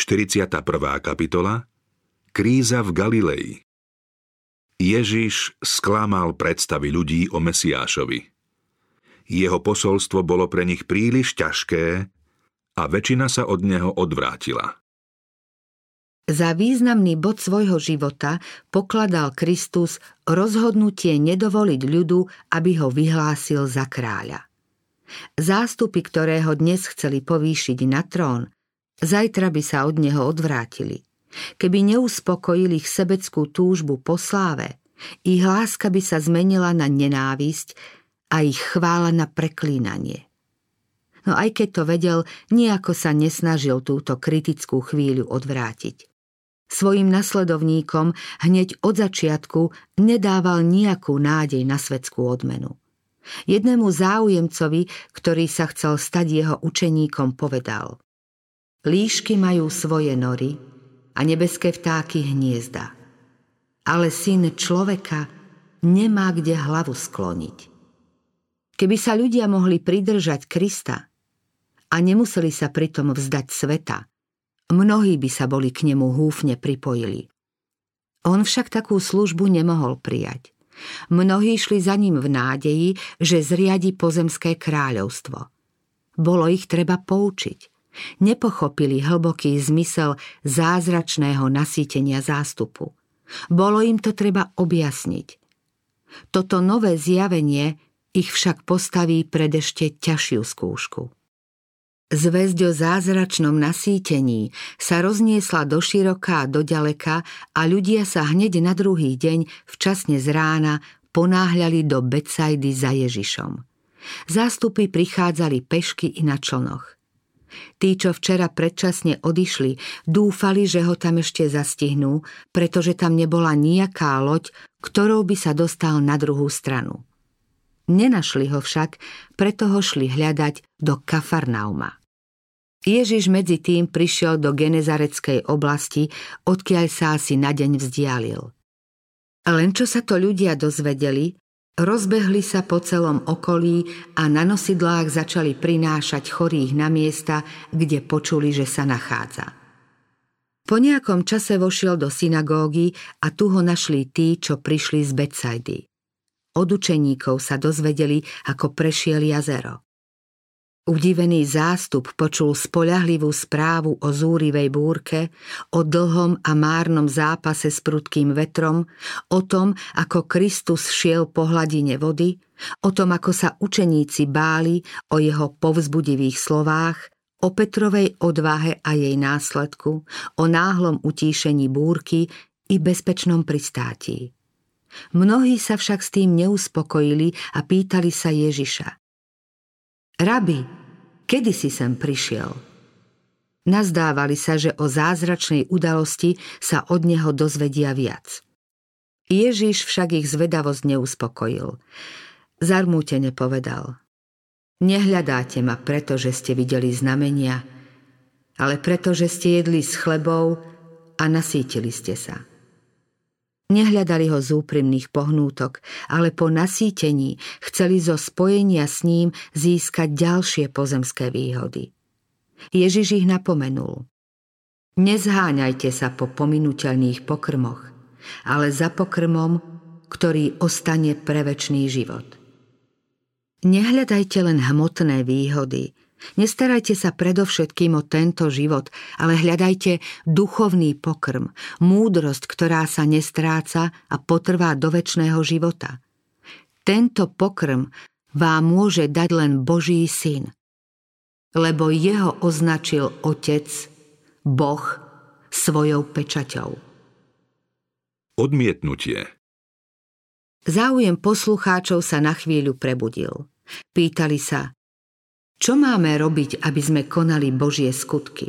41. kapitola Kríza v Galilei Ježiš sklamal predstavy ľudí o Mesiášovi. Jeho posolstvo bolo pre nich príliš ťažké a väčšina sa od neho odvrátila. Za významný bod svojho života pokladal Kristus rozhodnutie nedovoliť ľudu, aby ho vyhlásil za kráľa. Zástupy, ktoré ho dnes chceli povýšiť na trón, zajtra by sa od neho odvrátili. Keby neuspokojili ich sebeckú túžbu po sláve, ich láska by sa zmenila na nenávisť a ich chvála na preklínanie. No aj keď to vedel, nejako sa nesnažil túto kritickú chvíľu odvrátiť. Svojim nasledovníkom hneď od začiatku nedával nejakú nádej na svetskú odmenu. Jednému záujemcovi, ktorý sa chcel stať jeho učeníkom, povedal Líšky majú svoje nory a nebeské vtáky hniezda. Ale syn človeka nemá kde hlavu skloniť. Keby sa ľudia mohli pridržať Krista a nemuseli sa pritom vzdať sveta, Mnohí by sa boli k nemu húfne pripojili. On však takú službu nemohol prijať. Mnohí šli za ním v nádeji, že zriadi pozemské kráľovstvo. Bolo ich treba poučiť. Nepochopili hlboký zmysel zázračného nasýtenia zástupu. Bolo im to treba objasniť. Toto nové zjavenie ich však postaví pred ešte ťažšiu skúšku. Zväzť o zázračnom nasýtení sa rozniesla do široká a do ďaleka a ľudia sa hneď na druhý deň včasne z rána ponáhľali do Becajdy za Ježišom. Zástupy prichádzali pešky i na člnoch. Tí, čo včera predčasne odišli, dúfali, že ho tam ešte zastihnú, pretože tam nebola nejaká loď, ktorou by sa dostal na druhú stranu. Nenašli ho však, preto ho šli hľadať do Kafarnauma. Ježiš medzi tým prišiel do Genezareckej oblasti, odkiaľ sa asi na deň vzdialil. Len čo sa to ľudia dozvedeli, rozbehli sa po celom okolí a na nosidlách začali prinášať chorých na miesta, kde počuli, že sa nachádza. Po nejakom čase vošiel do synagógy a tu ho našli tí, čo prišli z Betsajdy. Od učeníkov sa dozvedeli, ako prešiel jazero. Udivený zástup počul spoľahlivú správu o zúrivej búrke, o dlhom a márnom zápase s prudkým vetrom, o tom, ako Kristus šiel po hladine vody, o tom, ako sa učeníci báli o jeho povzbudivých slovách, o Petrovej odvahe a jej následku, o náhlom utíšení búrky i bezpečnom pristátí. Mnohí sa však s tým neuspokojili a pýtali sa Ježiša. Rabi, kedy si sem prišiel? Nazdávali sa, že o zázračnej udalosti sa od neho dozvedia viac. Ježiš však ich zvedavosť neuspokojil. Zarmútene povedal. Nehľadáte ma preto, že ste videli znamenia, ale preto, že ste jedli s chlebou a nasítili ste sa. Nehľadali ho z úprimných pohnútok, ale po nasýtení chceli zo spojenia s ním získať ďalšie pozemské výhody. Ježiš ich napomenul. Nezháňajte sa po pominuteľných pokrmoch, ale za pokrmom, ktorý ostane pre večný život. Nehľadajte len hmotné výhody, Nestarajte sa predovšetkým o tento život, ale hľadajte duchovný pokrm, múdrosť, ktorá sa nestráca a potrvá do väčšného života. Tento pokrm vám môže dať len Boží syn, lebo jeho označil Otec, Boh, svojou pečaťou. Odmietnutie Záujem poslucháčov sa na chvíľu prebudil. Pýtali sa, čo máme robiť, aby sme konali Božie skutky?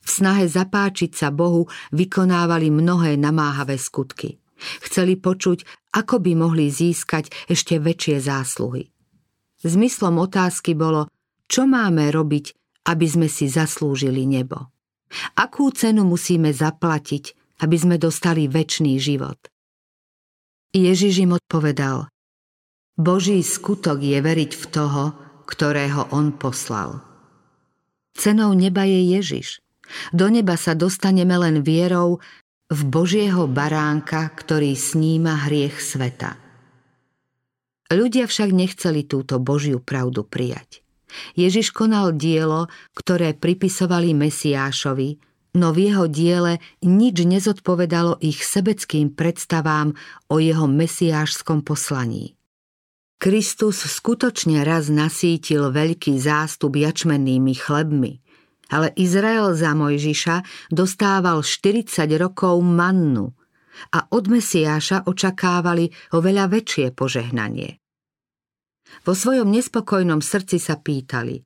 V snahe zapáčiť sa Bohu vykonávali mnohé namáhavé skutky. Chceli počuť, ako by mohli získať ešte väčšie zásluhy. Zmyslom otázky bolo, čo máme robiť, aby sme si zaslúžili nebo. Akú cenu musíme zaplatiť, aby sme dostali väčší život? Ježiš im odpovedal, Boží skutok je veriť v toho, ktorého on poslal. Cenou neba je Ježiš. Do neba sa dostaneme len vierou v Božieho baránka, ktorý sníma hriech sveta. Ľudia však nechceli túto Božiu pravdu prijať. Ježiš konal dielo, ktoré pripisovali Mesiášovi, no v jeho diele nič nezodpovedalo ich sebeckým predstavám o jeho mesiášskom poslaní. Kristus skutočne raz nasítil veľký zástup jačmennými chlebmi, ale Izrael za Mojžiša dostával 40 rokov mannu a od Mesiáša očakávali oveľa väčšie požehnanie. Vo svojom nespokojnom srdci sa pýtali,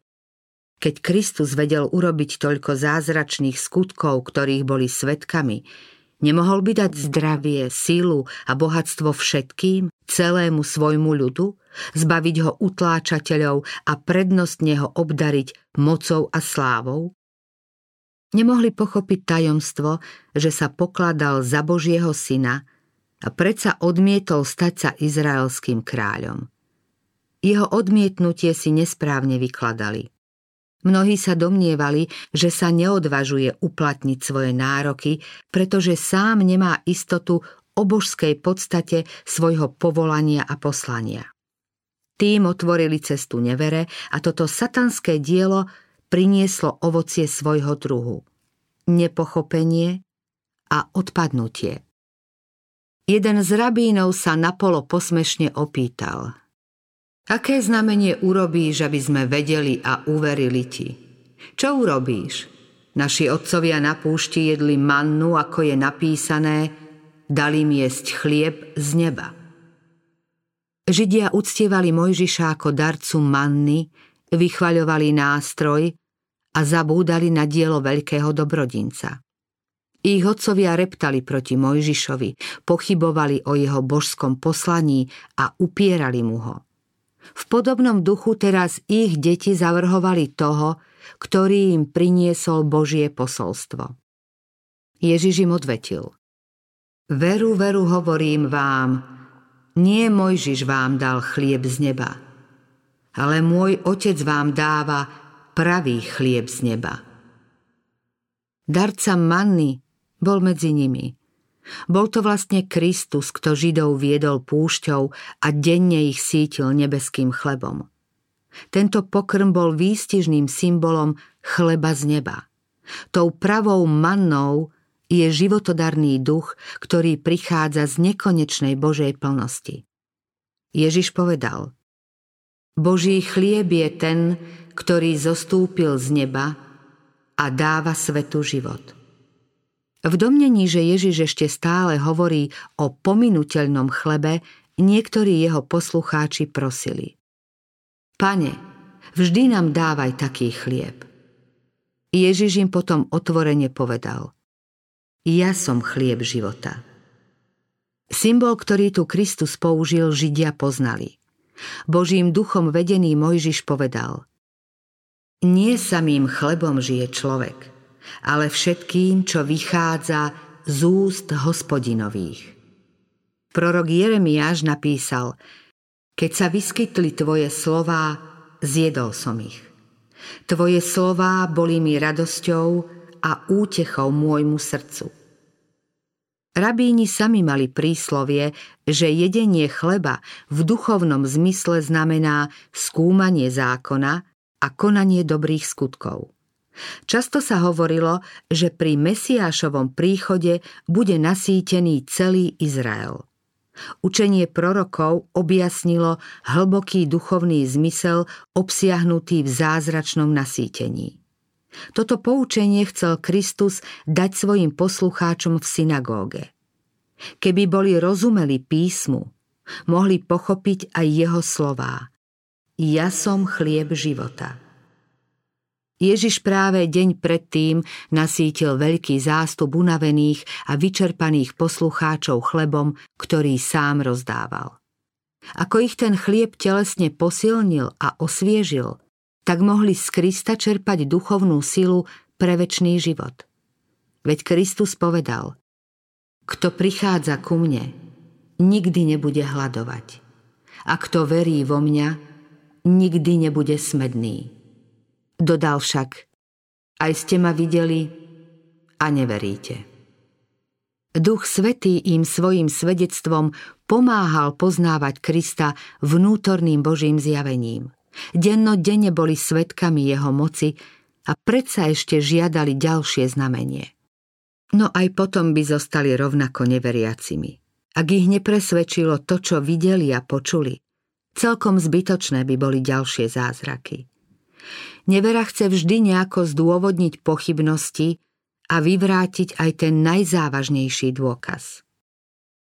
keď Kristus vedel urobiť toľko zázračných skutkov, ktorých boli svetkami, nemohol by dať zdravie, sílu a bohatstvo všetkým, celému svojmu ľudu, zbaviť ho utláčateľov a prednostne ho obdariť mocou a slávou? Nemohli pochopiť tajomstvo, že sa pokladal za Božieho syna a predsa odmietol stať sa izraelským kráľom. Jeho odmietnutie si nesprávne vykladali. Mnohí sa domnievali, že sa neodvažuje uplatniť svoje nároky, pretože sám nemá istotu o podstate svojho povolania a poslania. Tým otvorili cestu nevere a toto satanské dielo prinieslo ovocie svojho druhu. Nepochopenie a odpadnutie. Jeden z rabínov sa napolo posmešne opýtal – Aké znamenie urobíš, aby sme vedeli a uverili ti? Čo urobíš? Naši otcovia na púšti jedli mannu, ako je napísané, dali im jesť chlieb z neba. Židia uctievali Mojžiša ako darcu manny, vychvaľovali nástroj a zabúdali na dielo veľkého dobrodinca. Ich otcovia reptali proti Mojžišovi, pochybovali o jeho božskom poslaní a upierali mu ho. V podobnom duchu teraz ich deti zavrhovali toho, ktorý im priniesol Božie posolstvo. Ježiš im odvetil. Veru, veru hovorím vám, nie Mojžiš vám dal chlieb z neba, ale môj otec vám dáva pravý chlieb z neba. Darca manny bol medzi nimi. Bol to vlastne Kristus, kto Židov viedol púšťou a denne ich sítil nebeským chlebom. Tento pokrm bol výstižným symbolom chleba z neba. Tou pravou mannou je životodarný duch, ktorý prichádza z nekonečnej Božej plnosti. Ježiš povedal, Boží chlieb je ten, ktorý zostúpil z neba a dáva svetu život. V domnení, že Ježiš ešte stále hovorí o pominuteľnom chlebe, niektorí jeho poslucháči prosili. Pane, vždy nám dávaj taký chlieb. Ježiš im potom otvorene povedal. Ja som chlieb života. Symbol, ktorý tu Kristus použil, Židia poznali. Božím duchom vedený Mojžiš povedal. Nie samým chlebom žije človek – ale všetkým, čo vychádza z úst hospodinových. Prorok Jeremiáš napísal, keď sa vyskytli tvoje slová, zjedol som ich. Tvoje slová boli mi radosťou a útechou môjmu srdcu. Rabíni sami mali príslovie, že jedenie chleba v duchovnom zmysle znamená skúmanie zákona a konanie dobrých skutkov. Často sa hovorilo, že pri Mesiášovom príchode bude nasýtený celý Izrael. Učenie prorokov objasnilo hlboký duchovný zmysel obsiahnutý v zázračnom nasýtení. Toto poučenie chcel Kristus dať svojim poslucháčom v synagóge. Keby boli rozumeli písmu, mohli pochopiť aj jeho slová. Ja som chlieb života. Ježiš práve deň predtým nasítil veľký zástup unavených a vyčerpaných poslucháčov chlebom, ktorý sám rozdával. Ako ich ten chlieb telesne posilnil a osviežil, tak mohli z Krista čerpať duchovnú silu pre väčší život. Veď Kristus povedal, kto prichádza ku mne, nikdy nebude hľadovať. A kto verí vo mňa, nikdy nebude smedný. Dodal však, aj ste ma videli a neveríte. Duch Svetý im svojim svedectvom pomáhal poznávať Krista vnútorným Božím zjavením. Dennodenne boli svetkami jeho moci a predsa ešte žiadali ďalšie znamenie. No aj potom by zostali rovnako neveriacimi. Ak ich nepresvedčilo to, čo videli a počuli, celkom zbytočné by boli ďalšie zázraky. Nevera chce vždy nejako zdôvodniť pochybnosti a vyvrátiť aj ten najzávažnejší dôkaz.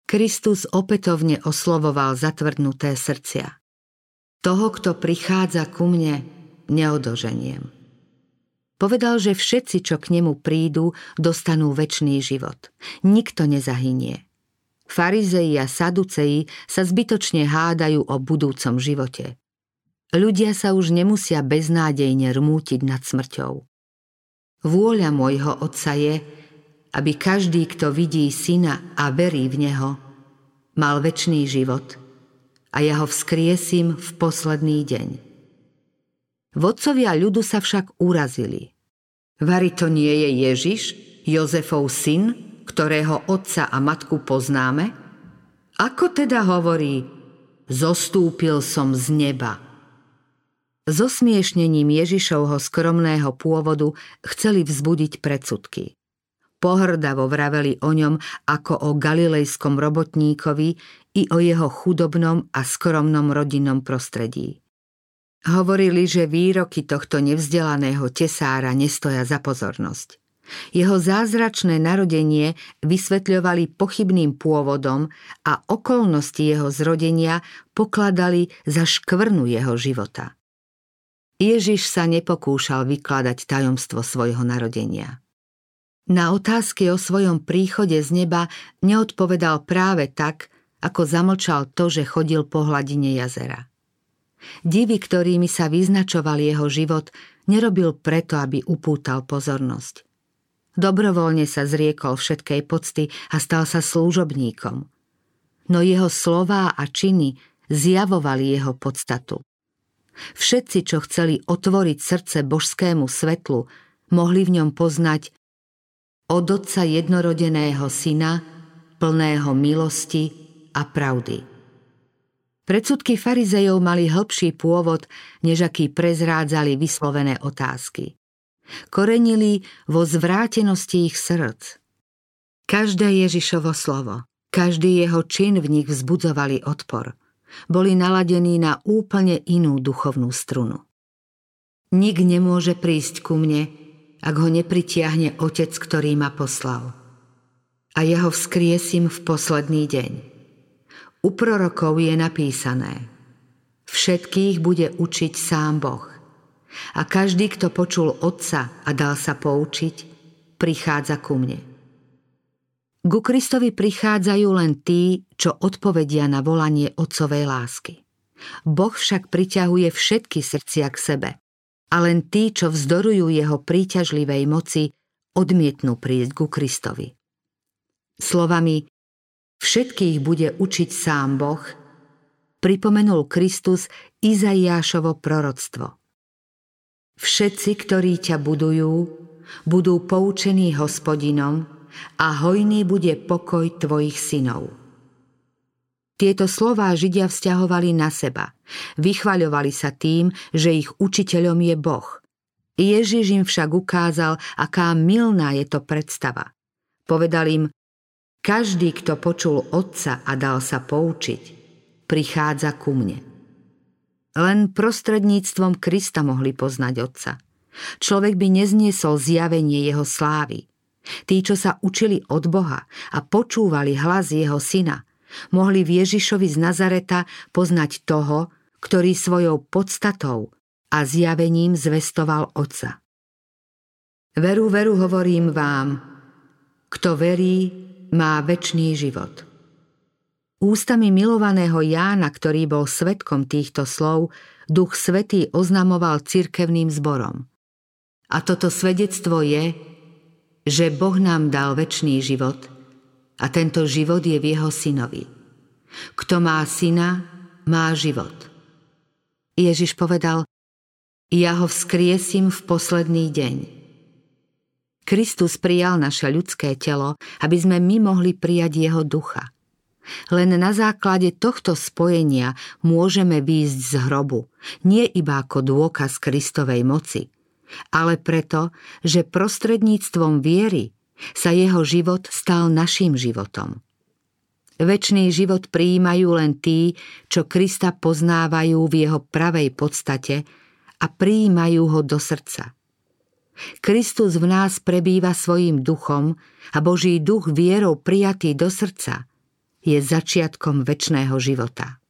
Kristus opätovne oslovoval zatvrdnuté srdcia. Toho, kto prichádza ku mne, neodoženiem. Povedal, že všetci, čo k nemu prídu, dostanú väčší život. Nikto nezahynie. Farizei a saduceji sa zbytočne hádajú o budúcom živote. Ľudia sa už nemusia beznádejne rmútiť nad smrťou. Vôľa môjho Otca je, aby každý, kto vidí Syna a verí v Neho, mal väčší život a ja ho vzkriesím v posledný deň. Vodcovia ľudu sa však urazili. Vary to nie je Ježiš, Jozefov syn, ktorého otca a matku poznáme? Ako teda hovorí, zostúpil som z neba? Zosmiešnením Ježišovho skromného pôvodu chceli vzbudiť predsudky. Pohrdavo vraveli o ňom ako o galilejskom robotníkovi i o jeho chudobnom a skromnom rodinnom prostredí. Hovorili, že výroky tohto nevzdelaného tesára nestoja za pozornosť. Jeho zázračné narodenie vysvetľovali pochybným pôvodom a okolnosti jeho zrodenia pokladali za škvrnu jeho života. Ježiš sa nepokúšal vykladať tajomstvo svojho narodenia. Na otázky o svojom príchode z neba neodpovedal práve tak, ako zamlčal to, že chodil po hladine jazera. Divy, ktorými sa vyznačoval jeho život, nerobil preto, aby upútal pozornosť. Dobrovoľne sa zriekol všetkej pocty a stal sa slúžobníkom. No jeho slová a činy zjavovali jeho podstatu. Všetci, čo chceli otvoriť srdce božskému svetlu, mohli v ňom poznať od Otca jednorodeného Syna, plného milosti a pravdy. Predsudky farizejov mali hĺbší pôvod, než aký prezrádzali vyslovené otázky. Korenili vo zvrátenosti ich srdc. Každé Ježišovo slovo, každý jeho čin v nich vzbudzovali odpor. Boli naladení na úplne inú duchovnú strunu. Nik nemôže prísť ku mne, ak ho nepritiahne Otec, ktorý ma poslal. A ja ho vzkriesím v posledný deň. U prorokov je napísané Všetkých bude učiť sám Boh. A každý, kto počul Otca a dal sa poučiť, prichádza ku mne. Ku Kristovi prichádzajú len tí, čo odpovedia na volanie Otcovej lásky. Boh však priťahuje všetky srdcia k sebe. A len tí, čo vzdorujú jeho príťažlivej moci, odmietnú prísť ku Kristovi. Slovami všetkých bude učiť sám Boh, pripomenul Kristus Izaiášovo proroctvo. Všetci, ktorí ťa budujú, budú poučení hospodinom a hojný bude pokoj tvojich synov. Tieto slová Židia vzťahovali na seba. Vychvaľovali sa tým, že ich učiteľom je Boh. Ježiš im však ukázal, aká milná je to predstava. Povedal im, každý, kto počul Otca a dal sa poučiť, prichádza ku mne. Len prostredníctvom Krista mohli poznať Otca. Človek by nezniesol zjavenie jeho slávy. Tí, čo sa učili od Boha a počúvali hlas jeho syna, mohli v Ježišovi z Nazareta poznať toho, ktorý svojou podstatou a zjavením zvestoval Otca. Veru, veru hovorím vám, kto verí, má väčší život. Ústami milovaného Jána, ktorý bol svetkom týchto slov, Duch Svetý oznamoval cirkevným zborom. A toto svedectvo je, že Boh nám dal väčší život a tento život je v jeho synovi. Kto má syna, má život. Ježiš povedal, ja ho vzkriesím v posledný deň. Kristus prijal naše ľudské telo, aby sme my mohli prijať jeho ducha. Len na základe tohto spojenia môžeme výjsť z hrobu, nie iba ako dôkaz Kristovej moci, ale preto, že prostredníctvom viery sa jeho život stal našim životom. Večný život prijímajú len tí, čo Krista poznávajú v jeho pravej podstate a prijímajú ho do srdca. Kristus v nás prebýva svojim duchom a Boží duch vierou prijatý do srdca je začiatkom väčšného života.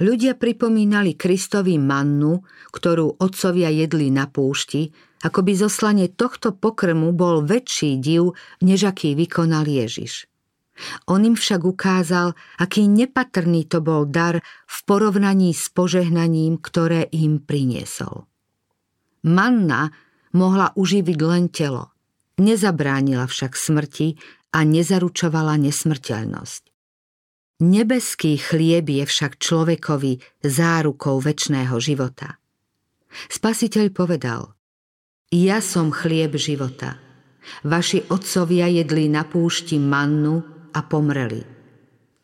Ľudia pripomínali Kristovi mannu, ktorú otcovia jedli na púšti, ako by zoslanie tohto pokrmu bol väčší div, než aký vykonal Ježiš. On im však ukázal, aký nepatrný to bol dar v porovnaní s požehnaním, ktoré im priniesol. Manna mohla uživiť len telo, nezabránila však smrti a nezaručovala nesmrteľnosť. Nebeský chlieb je však človekovi zárukou väčšného života. Spasiteľ povedal, ja som chlieb života. Vaši otcovia jedli na púšti mannu a pomreli.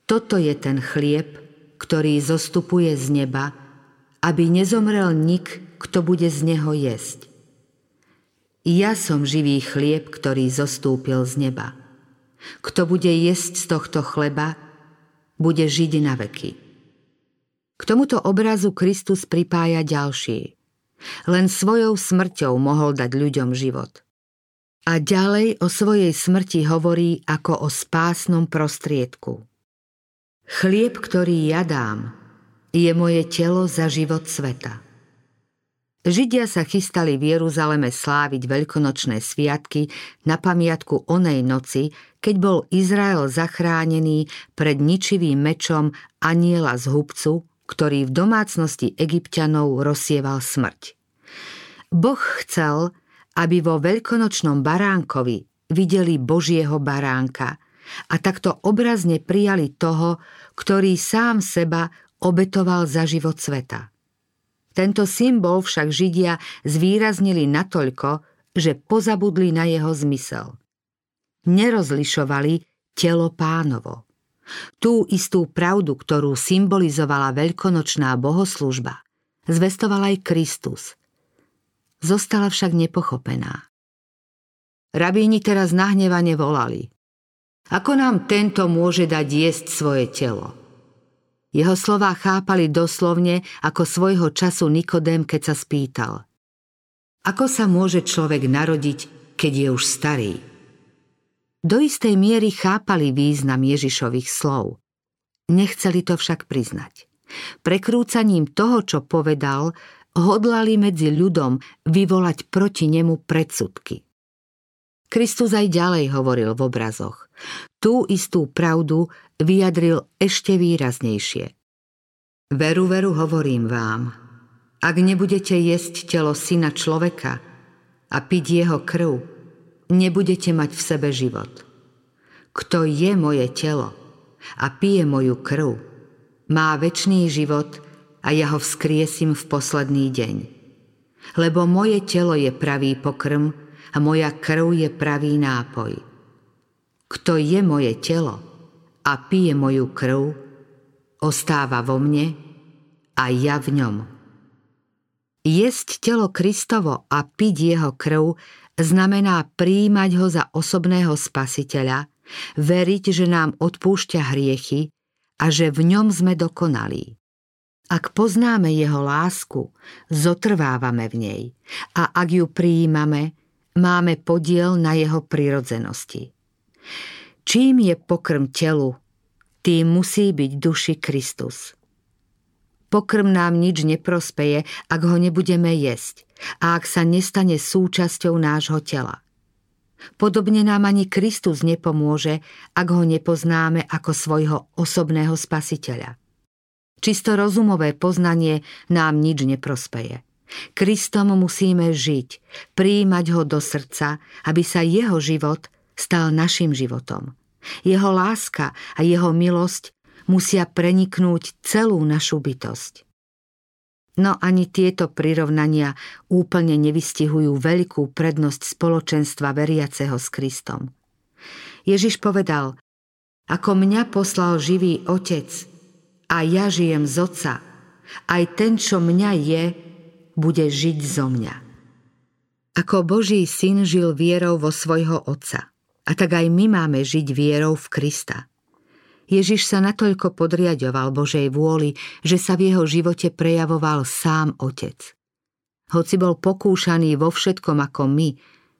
Toto je ten chlieb, ktorý zostupuje z neba, aby nezomrel nik, kto bude z neho jesť. Ja som živý chlieb, ktorý zostúpil z neba. Kto bude jesť z tohto chleba, bude žiť na veky. K tomuto obrazu Kristus pripája ďalší. Len svojou smrťou mohol dať ľuďom život. A ďalej o svojej smrti hovorí ako o spásnom prostriedku. Chlieb, ktorý ja dám, je moje telo za život sveta. Židia sa chystali v Jeruzaleme sláviť veľkonočné sviatky na pamiatku onej noci, keď bol Izrael zachránený pred ničivým mečom aniela z hubcu, ktorý v domácnosti egyptianov rozsieval smrť. Boh chcel, aby vo veľkonočnom baránkovi videli Božieho baránka a takto obrazne prijali toho, ktorý sám seba obetoval za život sveta. Tento symbol však Židia zvýraznili natoľko, že pozabudli na jeho zmysel. Nerozlišovali telo pánovo. Tú istú pravdu, ktorú symbolizovala veľkonočná bohoslužba, zvestoval aj Kristus. Zostala však nepochopená. Rabíni teraz nahnevane volali. Ako nám tento môže dať jesť svoje telo? Jeho slová chápali doslovne ako svojho času Nikodém, keď sa spýtal. Ako sa môže človek narodiť, keď je už starý? Do istej miery chápali význam Ježišových slov. Nechceli to však priznať. Prekrúcaním toho, čo povedal, hodlali medzi ľudom vyvolať proti nemu predsudky. Kristus aj ďalej hovoril v obrazoch. Tú istú pravdu vyjadril ešte výraznejšie. Veru, veru hovorím vám, ak nebudete jesť telo syna človeka a piť jeho krv, nebudete mať v sebe život. Kto je moje telo a pije moju krv, má väčší život a ja ho vzkriesím v posledný deň. Lebo moje telo je pravý pokrm a moja krv je pravý nápoj. Kto je moje telo a pije moju krv, ostáva vo mne a ja v ňom. Jesť telo Kristovo a piť jeho krv znamená príjmať ho za osobného spasiteľa, veriť, že nám odpúšťa hriechy a že v ňom sme dokonalí. Ak poznáme jeho lásku, zotrvávame v nej a ak ju prijímame, máme podiel na jeho prirodzenosti. Čím je pokrm telu, tým musí byť duši Kristus. Pokrm nám nič neprospeje, ak ho nebudeme jesť a ak sa nestane súčasťou nášho tela. Podobne nám ani Kristus nepomôže, ak ho nepoznáme ako svojho osobného spasiteľa. Čisto rozumové poznanie nám nič neprospeje. Kristom musíme žiť, príjmať ho do srdca, aby sa jeho život stal našim životom. Jeho láska a jeho milosť musia preniknúť celú našu bytosť. No ani tieto prirovnania úplne nevystihujú veľkú prednosť spoločenstva veriaceho s Kristom. Ježiš povedal, ako mňa poslal živý otec a ja žijem z otca, aj ten, čo mňa je, bude žiť zo mňa. Ako Boží syn žil vierou vo svojho otca, a tak aj my máme žiť vierou v Krista – Ježiš sa natoľko podriadoval Božej vôli, že sa v jeho živote prejavoval sám Otec. Hoci bol pokúšaný vo všetkom ako my,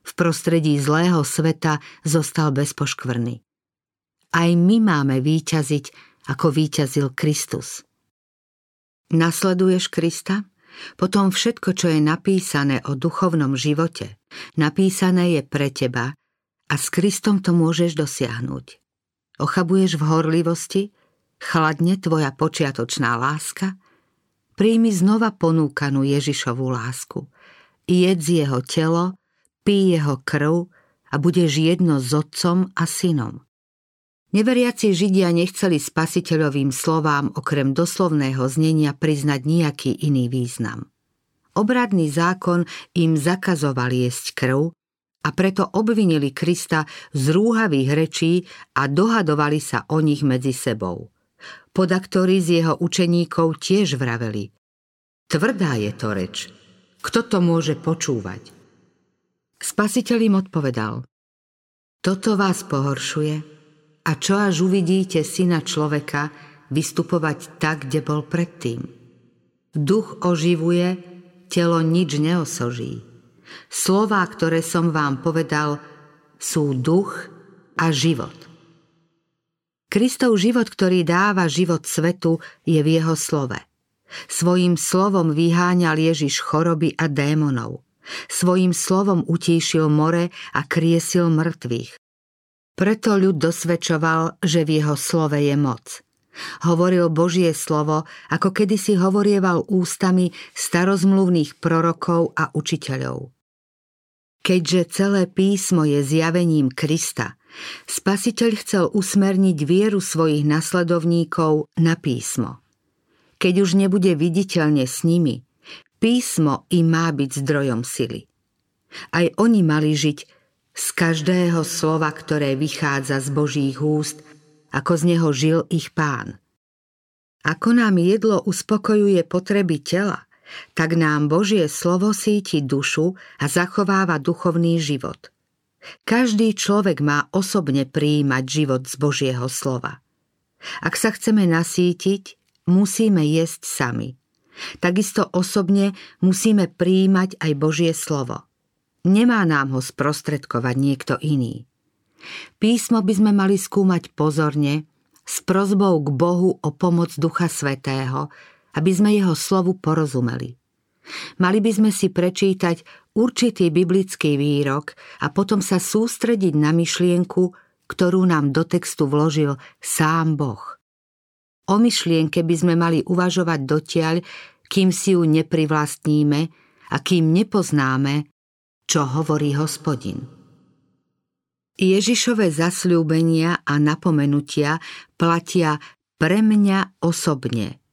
v prostredí zlého sveta zostal bez poškvrny. Aj my máme výťaziť, ako výťazil Kristus. Nasleduješ Krista? Potom všetko, čo je napísané o duchovnom živote, napísané je pre teba a s Kristom to môžeš dosiahnuť. Ochabuješ v horlivosti? Chladne tvoja počiatočná láska? Príjmi znova ponúkanú Ježišovú lásku. Jedz jeho telo, pí jeho krv a budeš jedno s otcom a synom. Neveriaci Židia nechceli spasiteľovým slovám okrem doslovného znenia priznať nejaký iný význam. Obradný zákon im zakazoval jesť krv a preto obvinili Krista z rúhavých rečí a dohadovali sa o nich medzi sebou. Podaktori z jeho učeníkov tiež vraveli. Tvrdá je to reč. Kto to môže počúvať? Spasiteľ im odpovedal. Toto vás pohoršuje? A čo až uvidíte syna človeka vystupovať tak, kde bol predtým? Duch oživuje, telo nič neosoží. Slová, ktoré som vám povedal, sú duch a život. Kristov život, ktorý dáva život svetu, je v jeho slove. Svojím slovom vyháňal Ježiš choroby a démonov. Svojím slovom utíšil more a kriesil mŕtvych. Preto ľud dosvedčoval, že v jeho slove je moc. Hovoril Božie slovo, ako kedysi hovorieval ústami starozmluvných prorokov a učiteľov. Keďže celé písmo je zjavením Krista, Spasiteľ chcel usmerniť vieru svojich nasledovníkov na písmo. Keď už nebude viditeľne s nimi, písmo im má byť zdrojom sily. Aj oni mali žiť z každého slova, ktoré vychádza z Božích úst, ako z neho žil ich pán. Ako nám jedlo uspokojuje potreby tela, tak nám Božie slovo síti dušu a zachováva duchovný život. Každý človek má osobne prijímať život z Božieho slova. Ak sa chceme nasítiť, musíme jesť sami. Takisto osobne musíme prijímať aj Božie slovo. Nemá nám ho sprostredkovať niekto iný. Písmo by sme mali skúmať pozorne, s prozbou k Bohu o pomoc Ducha Svetého, aby sme jeho slovu porozumeli. Mali by sme si prečítať určitý biblický výrok a potom sa sústrediť na myšlienku, ktorú nám do textu vložil sám Boh. O myšlienke by sme mali uvažovať dotiaľ, kým si ju neprivlastníme a kým nepoznáme, čo hovorí hospodin. Ježišové zasľúbenia a napomenutia platia pre mňa osobne –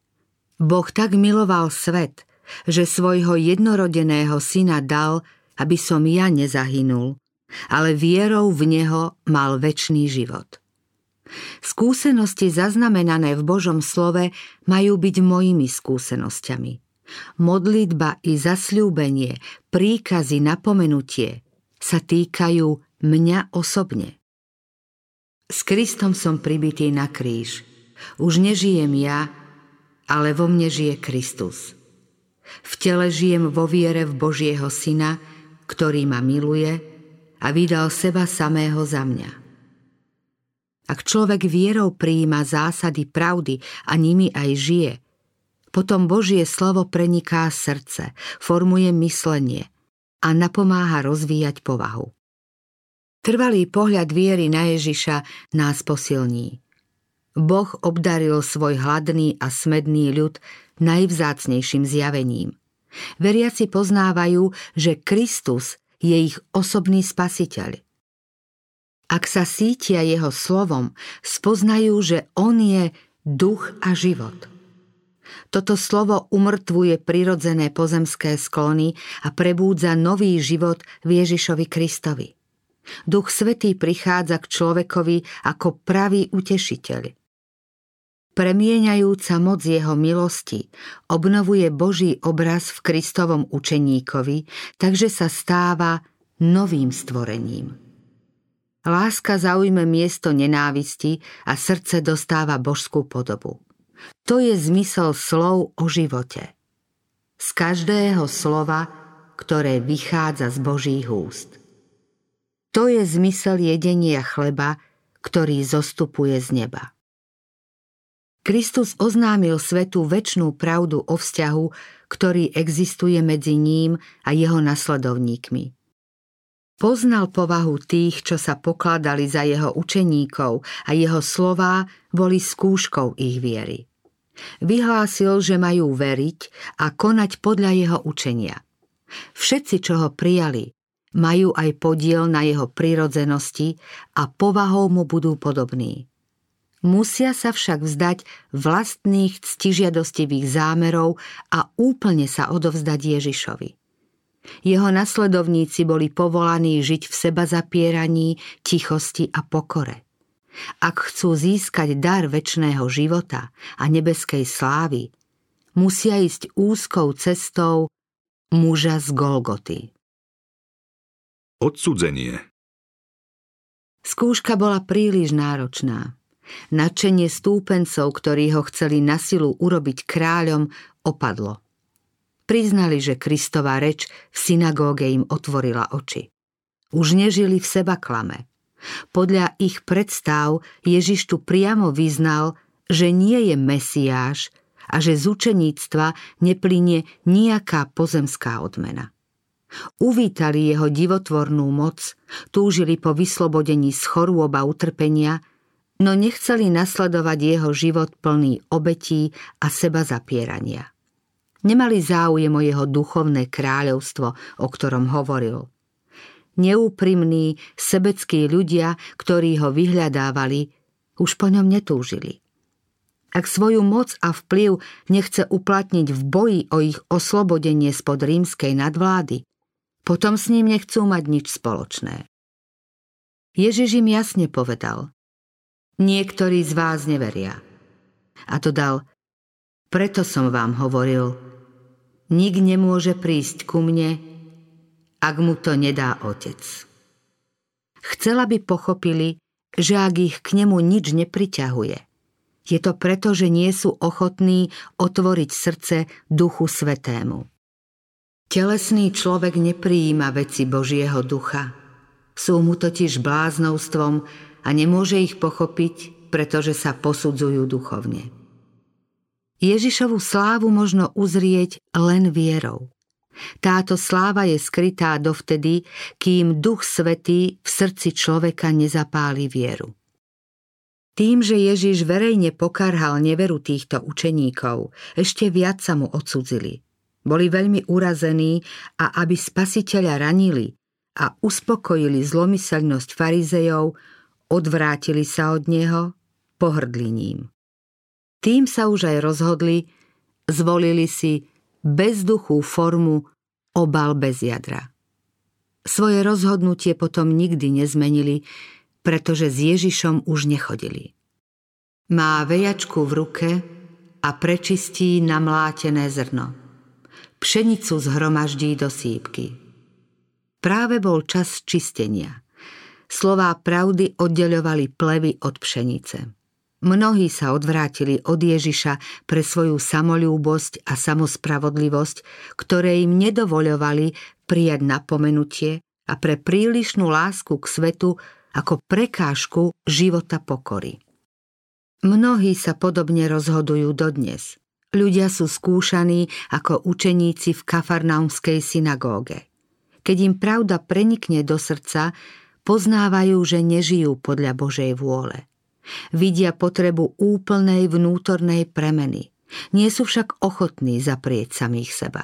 Boh tak miloval svet, že svojho jednorodeného syna dal, aby som ja nezahynul, ale vierou v Neho mal väčší život. Skúsenosti zaznamenané v Božom slove majú byť mojimi skúsenosťami. Modlitba i zasľúbenie, príkazy, napomenutie sa týkajú mňa osobne. S Kristom som pribitý na kríž. Už nežijem ja, ale vo mne žije Kristus. V tele žijem vo viere v Božieho Syna, ktorý ma miluje a vydal seba samého za mňa. Ak človek vierou prijíma zásady pravdy a nimi aj žije, potom Božie slovo preniká srdce, formuje myslenie a napomáha rozvíjať povahu. Trvalý pohľad viery na Ježiša nás posilní. Boh obdaril svoj hladný a smedný ľud najvzácnejším zjavením. Veriaci poznávajú, že Kristus je ich osobný spasiteľ. Ak sa sítia jeho slovom, spoznajú, že on je duch a život. Toto slovo umrtvuje prirodzené pozemské sklony a prebúdza nový život v Ježišovi Kristovi. Duch Svetý prichádza k človekovi ako pravý utešiteľ. Premieňajúca moc jeho milosti obnovuje Boží obraz v Kristovom učeníkovi, takže sa stáva novým stvorením. Láska zaujme miesto nenávisti a srdce dostáva božskú podobu. To je zmysel slov o živote. Z každého slova, ktoré vychádza z Božích úst. To je zmysel jedenia chleba, ktorý zostupuje z neba. Kristus oznámil svetu väčšnú pravdu o vzťahu, ktorý existuje medzi ním a jeho nasledovníkmi. Poznal povahu tých, čo sa pokladali za jeho učeníkov a jeho slová boli skúškou ich viery. Vyhlásil, že majú veriť a konať podľa jeho učenia. Všetci, čo ho prijali, majú aj podiel na jeho prirodzenosti a povahou mu budú podobní. Musia sa však vzdať vlastných ctižiadostivých zámerov a úplne sa odovzdať Ježišovi. Jeho nasledovníci boli povolaní žiť v seba zapieraní, tichosti a pokore. Ak chcú získať dar väčšného života a nebeskej slávy, musia ísť úzkou cestou muža z Golgoty. Odsudzenie Skúška bola príliš náročná. Načenie stúpencov, ktorí ho chceli na silu urobiť kráľom, opadlo. Priznali, že Kristová reč v synagóge im otvorila oči. Už nežili v seba klame. Podľa ich predstav Ježiš tu priamo vyznal, že nie je Mesiáš a že z učeníctva neplynie nejaká pozemská odmena. Uvítali jeho divotvornú moc, túžili po vyslobodení z chorôb a utrpenia, no nechceli nasledovať jeho život plný obetí a seba zapierania. Nemali záujem o jeho duchovné kráľovstvo, o ktorom hovoril. Neúprimní, sebeckí ľudia, ktorí ho vyhľadávali, už po ňom netúžili. Ak svoju moc a vplyv nechce uplatniť v boji o ich oslobodenie spod rímskej nadvlády, potom s ním nechcú mať nič spoločné. Ježiš im jasne povedal, niektorí z vás neveria. A dodal, preto som vám hovoril, nik nemôže prísť ku mne, ak mu to nedá otec. Chcela by pochopili, že ak ich k nemu nič nepriťahuje, je to preto, že nie sú ochotní otvoriť srdce Duchu Svetému. Telesný človek nepриjíma veci Božieho ducha. Sú mu totiž bláznovstvom a nemôže ich pochopiť, pretože sa posudzujú duchovne. Ježišovu slávu možno uzrieť len vierou. Táto sláva je skrytá dovtedy, kým Duch Svetý v srdci človeka nezapáli vieru. Tým, že Ježiš verejne pokarhal neveru týchto učeníkov, ešte viac sa mu odsudzili – boli veľmi urazení a aby spasiteľa ranili a uspokojili zlomyselnosť farizejov, odvrátili sa od neho, pohrdli ním. Tým sa už aj rozhodli, zvolili si bezduchú formu obal bez jadra. Svoje rozhodnutie potom nikdy nezmenili, pretože s Ježišom už nechodili. Má vejačku v ruke a prečistí namlátené zrno – pšenicu zhromaždí do sípky. Práve bol čas čistenia. Slová pravdy oddeľovali plevy od pšenice. Mnohí sa odvrátili od Ježiša pre svoju samolúbosť a samospravodlivosť, ktoré im nedovoľovali prijať napomenutie a pre prílišnú lásku k svetu ako prekážku života pokory. Mnohí sa podobne rozhodujú dodnes – Ľudia sú skúšaní ako učeníci v kafarnaumskej synagóge. Keď im pravda prenikne do srdca, poznávajú, že nežijú podľa Božej vôle. Vidia potrebu úplnej vnútornej premeny. Nie sú však ochotní zaprieť samých seba.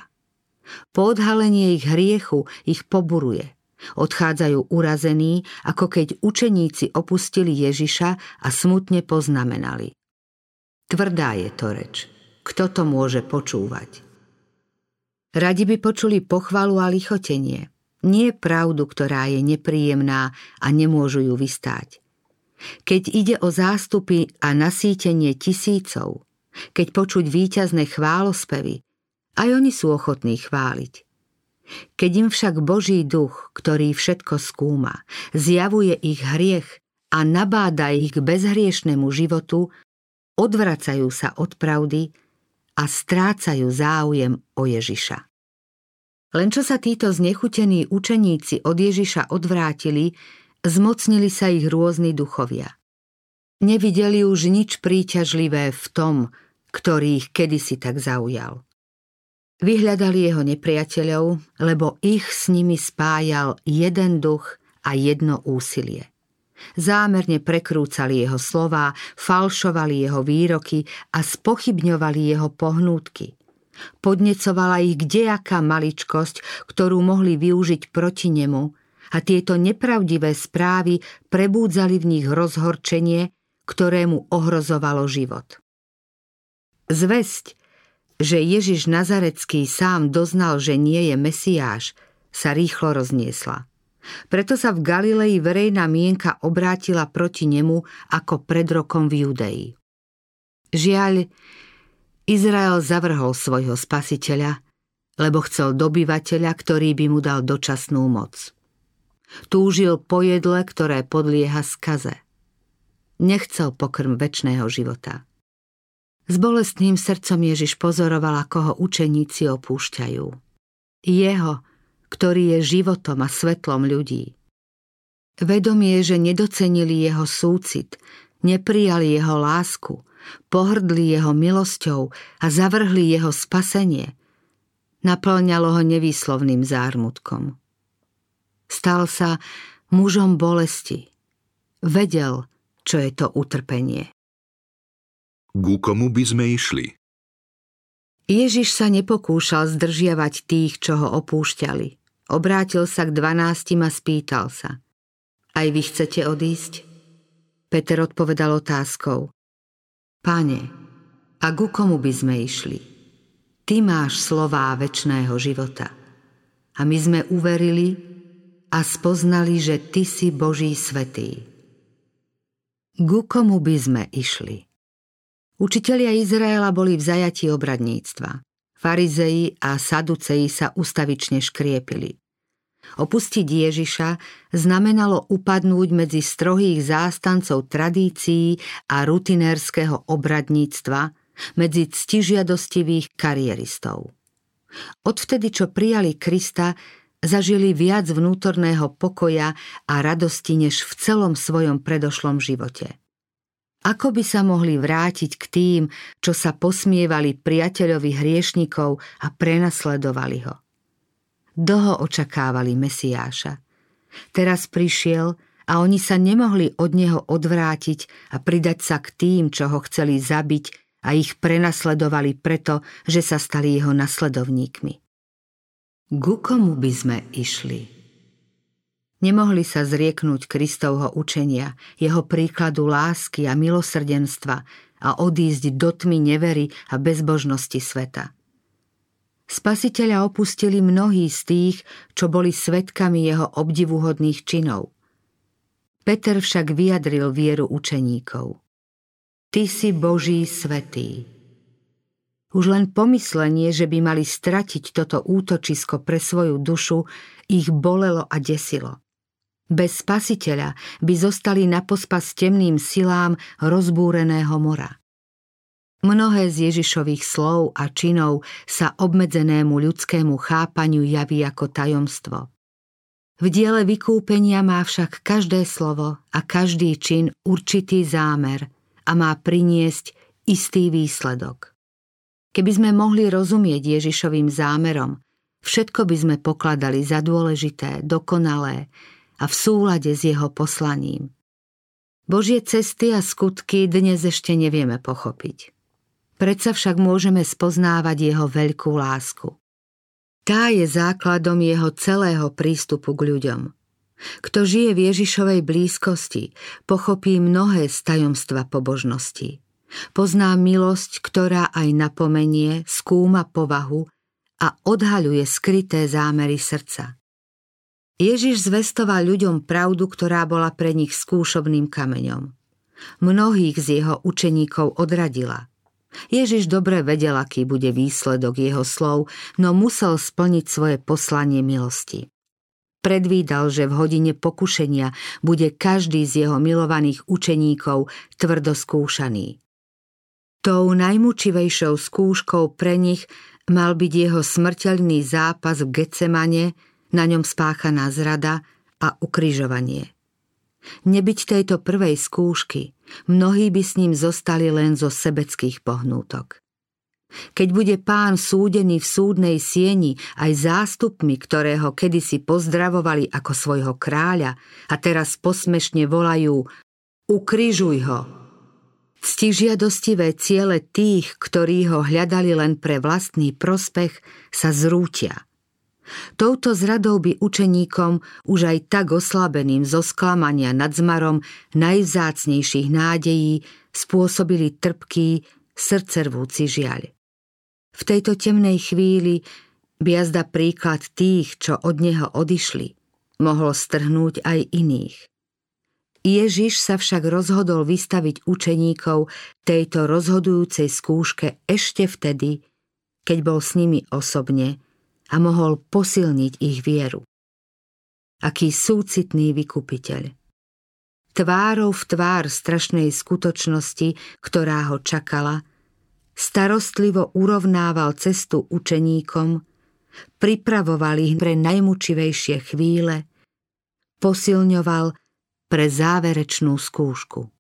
Po odhalenie ich hriechu ich poburuje. Odchádzajú urazení, ako keď učeníci opustili Ježiša a smutne poznamenali. Tvrdá je to reč kto to môže počúvať? Radi by počuli pochvalu a lichotenie. Nie pravdu, ktorá je nepríjemná a nemôžu ju vystáť. Keď ide o zástupy a nasýtenie tisícov, keď počuť víťazné chválospevy, aj oni sú ochotní chváliť. Keď im však Boží duch, ktorý všetko skúma, zjavuje ich hriech a nabáda ich k bezhriešnemu životu, odvracajú sa od pravdy a strácajú záujem o Ježiša. Len čo sa títo znechutení učeníci od Ježiša odvrátili, zmocnili sa ich rôzni duchovia. Nevideli už nič príťažlivé v tom, ktorý ich kedysi tak zaujal. Vyhľadali jeho nepriateľov, lebo ich s nimi spájal jeden duch a jedno úsilie. Zámerne prekrúcali jeho slová, falšovali jeho výroky a spochybňovali jeho pohnútky. Podnecovala ich kdejaká maličkosť, ktorú mohli využiť proti nemu a tieto nepravdivé správy prebúdzali v nich rozhorčenie, ktorému ohrozovalo život. Zväzť, že Ježiš Nazarecký sám doznal, že nie je Mesiáš, sa rýchlo rozniesla. Preto sa v Galilei verejná mienka obrátila proti nemu ako pred rokom v Judei. Žiaľ, Izrael zavrhol svojho spasiteľa, lebo chcel dobyvateľa, ktorý by mu dal dočasnú moc. Túžil po jedle, ktoré podlieha skaze. Nechcel pokrm väčšného života. S bolestným srdcom Ježiš pozoroval, ako ho učeníci opúšťajú. Jeho, ktorý je životom a svetlom ľudí. Vedomie, že nedocenili jeho súcit, neprijali jeho lásku, pohrdli jeho milosťou a zavrhli jeho spasenie, naplňalo ho nevýslovným zármutkom. Stal sa mužom bolesti. Vedel, čo je to utrpenie. Ku komu by sme išli? Ježiš sa nepokúšal zdržiavať tých, čo ho opúšťali. Obrátil sa k dvanáctim a spýtal sa. Aj vy chcete odísť? Peter odpovedal otázkou. Pane, a ku komu by sme išli? Ty máš slová väčšného života. A my sme uverili a spoznali, že Ty si Boží svetý. Ku komu by sme išli? Učitelia Izraela boli v zajatí obradníctva. Farizei a saduceji sa ustavične škriepili. Opustiť Ježiša znamenalo upadnúť medzi strohých zástancov tradícií a rutinérskeho obradníctva, medzi ctižiadostivých karieristov. Odvtedy, čo prijali Krista, zažili viac vnútorného pokoja a radosti než v celom svojom predošlom živote. Ako by sa mohli vrátiť k tým, čo sa posmievali priateľovi hriešnikov a prenasledovali ho? Dlho očakávali Mesiáša. Teraz prišiel a oni sa nemohli od neho odvrátiť a pridať sa k tým, čo ho chceli zabiť a ich prenasledovali preto, že sa stali jeho nasledovníkmi. Ku komu by sme išli? Nemohli sa zrieknúť Kristovho učenia, jeho príkladu lásky a milosrdenstva a odísť do tmy nevery a bezbožnosti sveta. Spasiteľa opustili mnohí z tých, čo boli svetkami jeho obdivuhodných činov. Peter však vyjadril vieru učeníkov. Ty si Boží svetý. Už len pomyslenie, že by mali stratiť toto útočisko pre svoju dušu, ich bolelo a desilo. Bez spasiteľa by zostali na pospas temným silám rozbúreného mora. Mnohé z Ježišových slov a činov sa obmedzenému ľudskému chápaniu javí ako tajomstvo. V diele vykúpenia má však každé slovo a každý čin určitý zámer a má priniesť istý výsledok. Keby sme mohli rozumieť Ježišovým zámerom, všetko by sme pokladali za dôležité, dokonalé, a v súlade s jeho poslaním. Božie cesty a skutky dnes ešte nevieme pochopiť. Predsa však môžeme spoznávať jeho veľkú lásku. Tá je základom jeho celého prístupu k ľuďom. Kto žije v Ježišovej blízkosti, pochopí mnohé z tajomstva pobožnosti. Pozná milosť, ktorá aj napomenie, skúma povahu a odhaľuje skryté zámery srdca. Ježiš zvestoval ľuďom pravdu, ktorá bola pre nich skúšobným kameňom. Mnohých z jeho učeníkov odradila. Ježiš dobre vedel, aký bude výsledok jeho slov, no musel splniť svoje poslanie milosti. Predvídal, že v hodine pokušenia bude každý z jeho milovaných učeníkov tvrdo skúšaný. Tou najmučivejšou skúškou pre nich mal byť jeho smrteľný zápas v Getsemane, na ňom spáchaná zrada a ukryžovanie. Nebyť tejto prvej skúšky, mnohí by s ním zostali len zo sebeckých pohnútok. Keď bude pán súdený v súdnej sieni aj zástupmi, ktorého kedysi pozdravovali ako svojho kráľa a teraz posmešne volajú Ukrižuj ho! Ctižiadostivé ciele tých, ktorí ho hľadali len pre vlastný prospech, sa zrútia – Touto zradou by učeníkom, už aj tak oslabeným zo sklamania nad zmarom najvzácnejších nádejí, spôsobili trpký, srdcervúci žiaľ. V tejto temnej chvíli by jazda príklad tých, čo od neho odišli, mohol strhnúť aj iných. Ježiš sa však rozhodol vystaviť učeníkov tejto rozhodujúcej skúške ešte vtedy, keď bol s nimi osobne – a mohol posilniť ich vieru. Aký súcitný vykupiteľ. Tvárou v tvár strašnej skutočnosti, ktorá ho čakala, starostlivo urovnával cestu učeníkom, pripravoval ich pre najmučivejšie chvíle, posilňoval pre záverečnú skúšku.